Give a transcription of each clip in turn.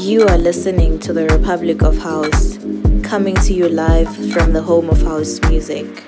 You are listening to the Republic of House, coming to you live from the home of house music.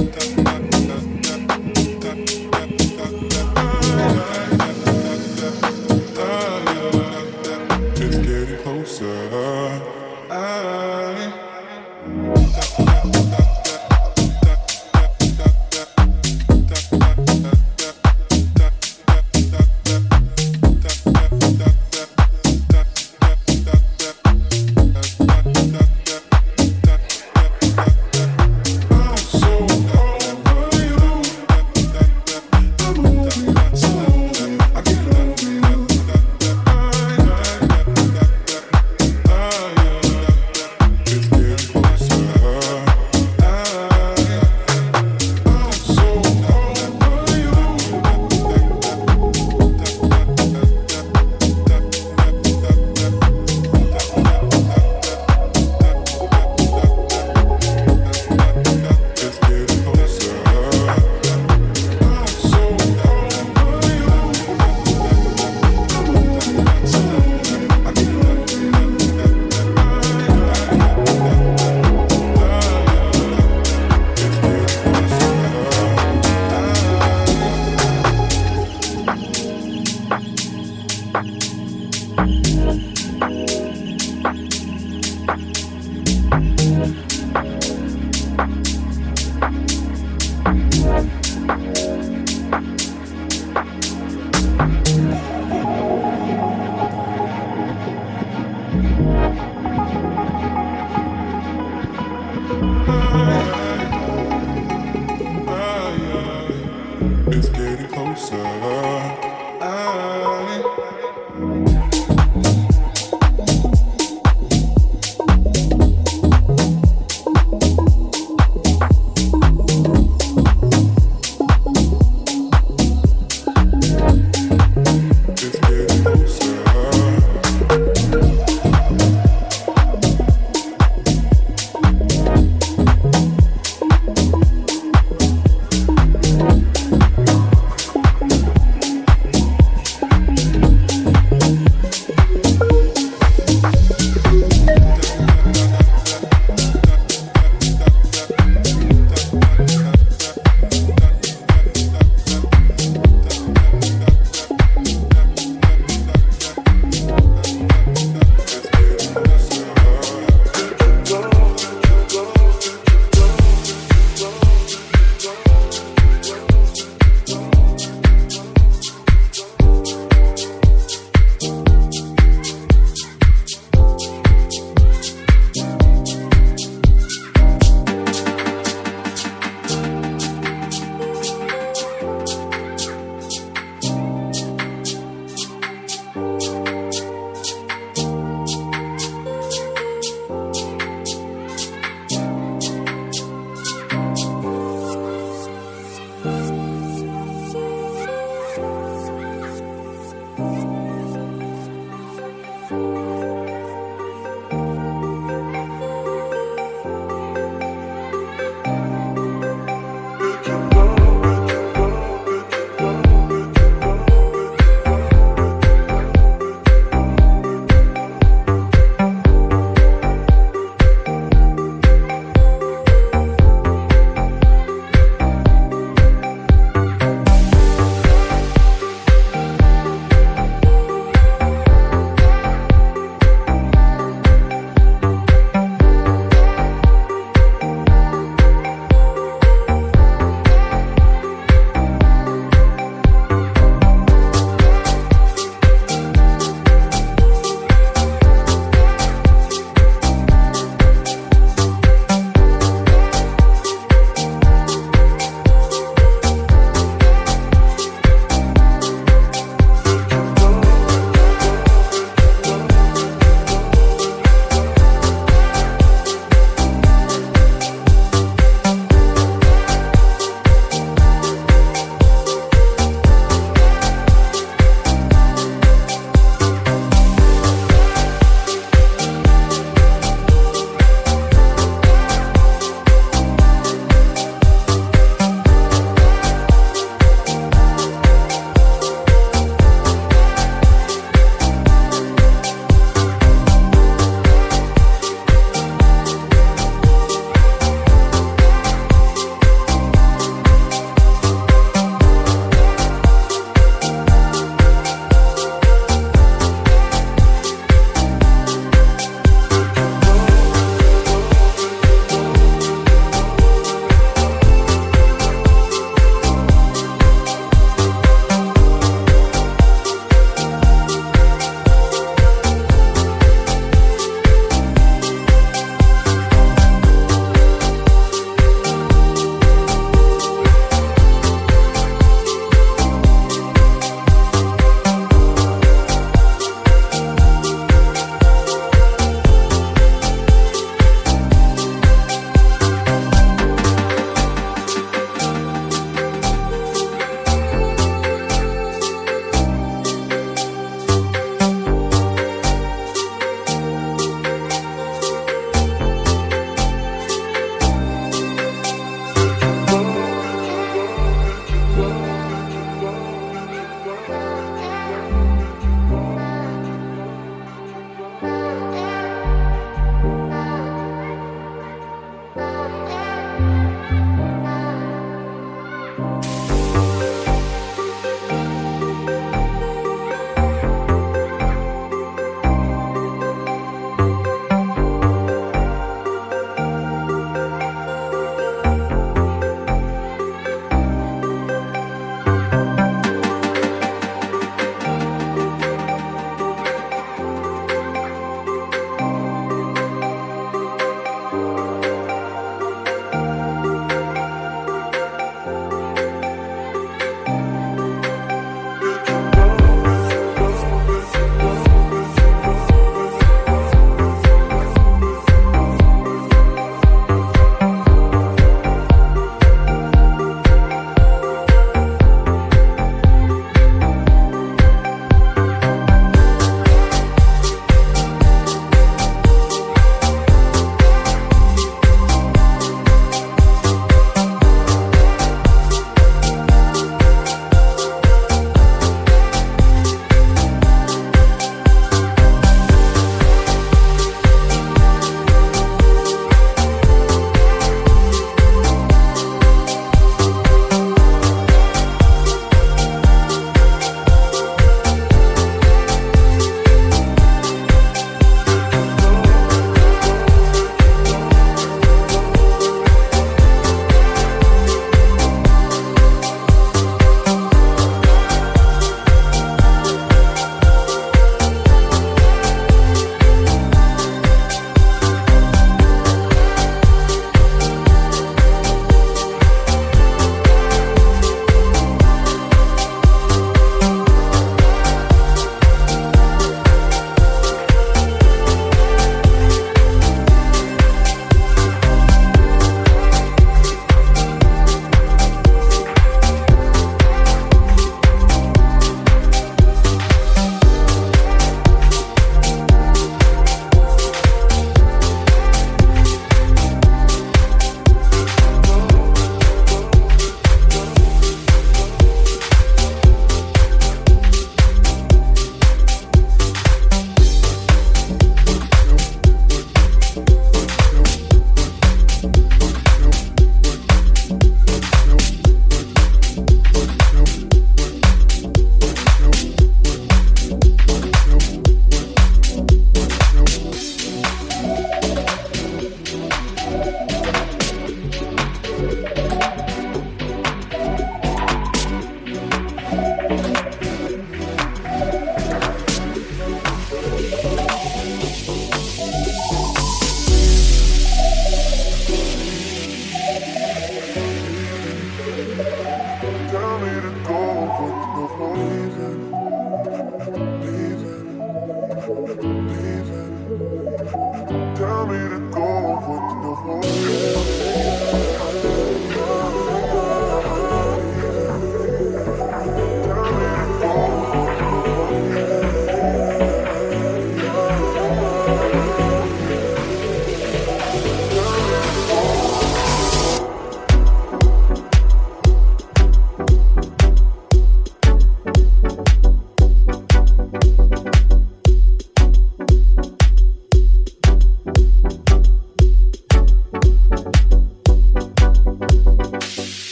Então...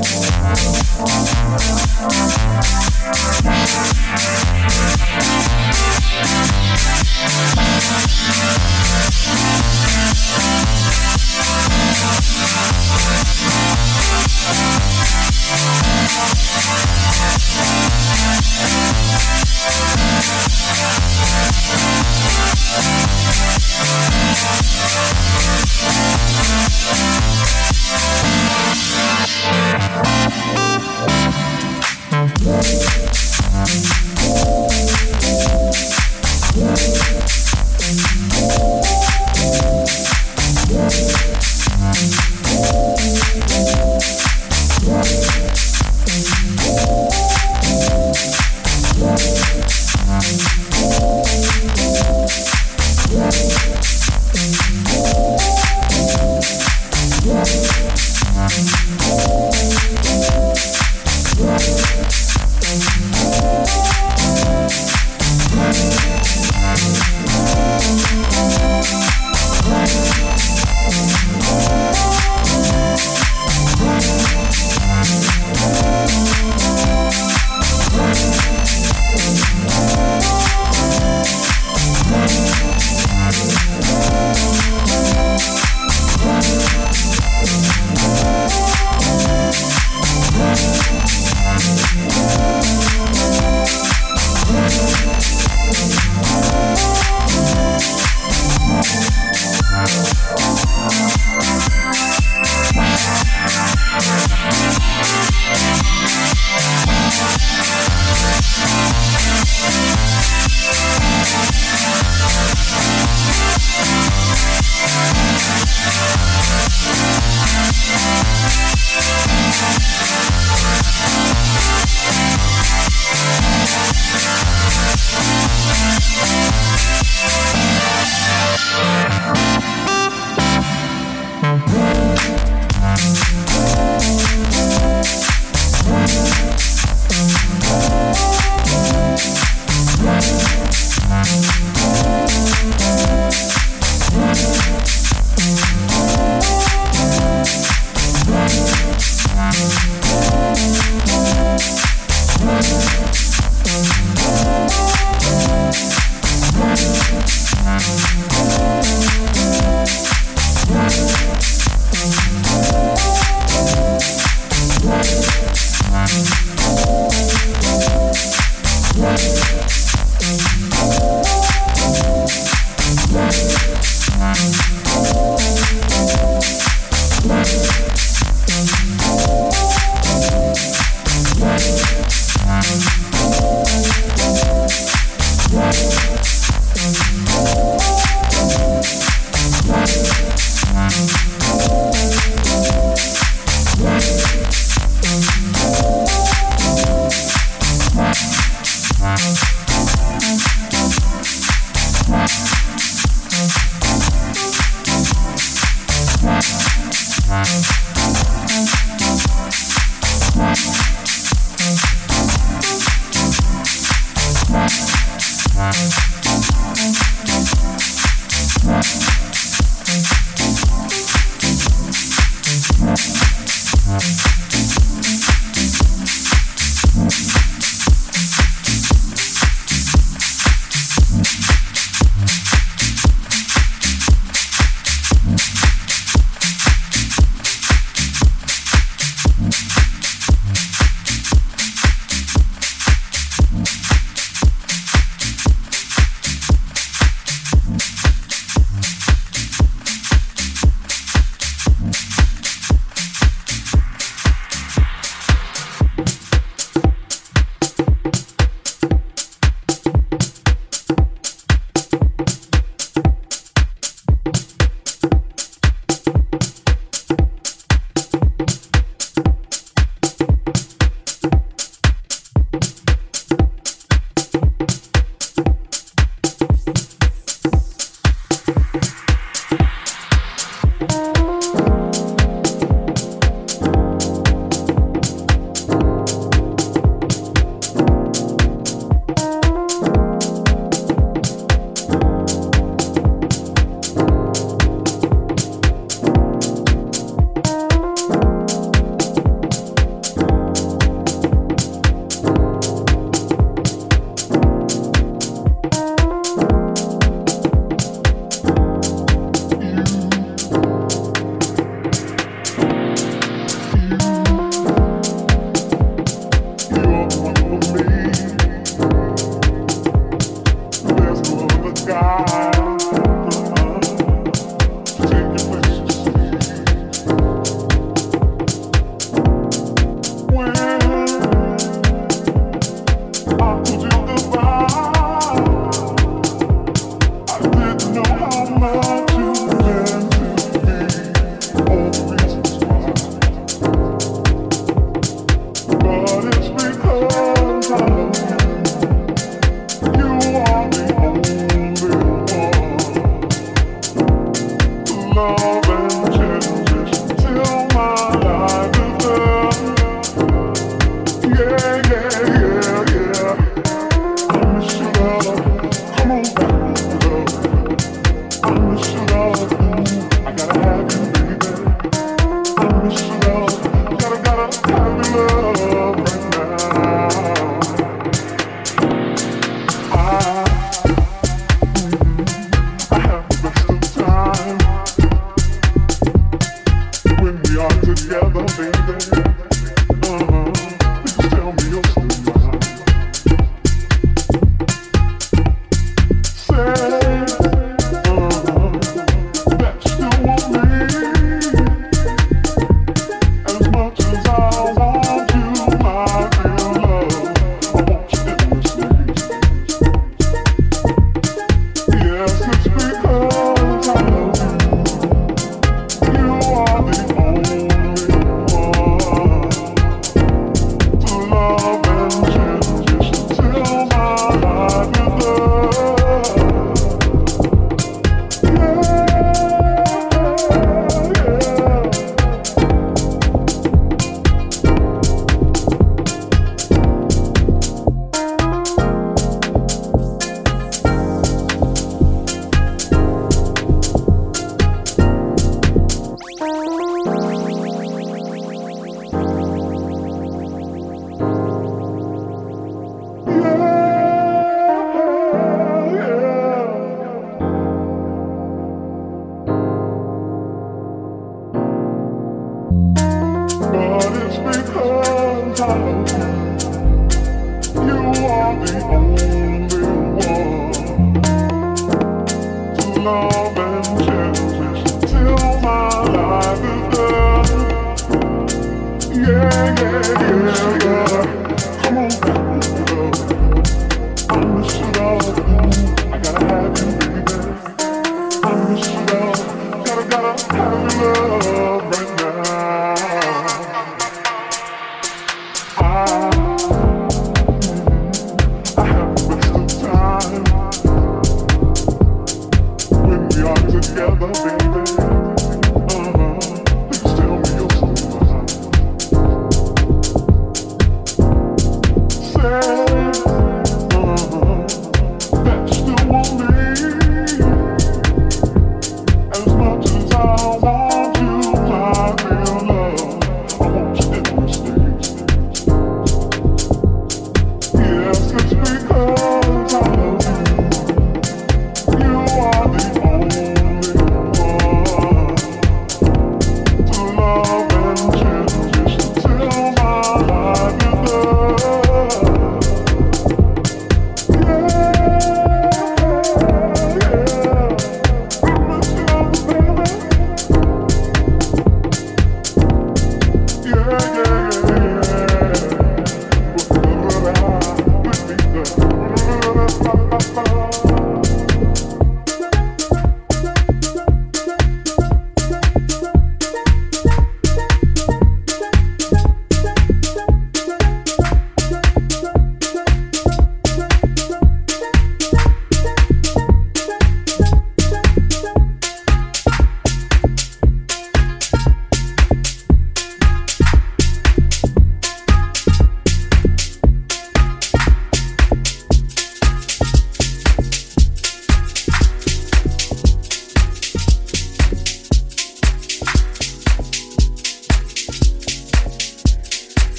Thank you.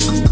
Thank you.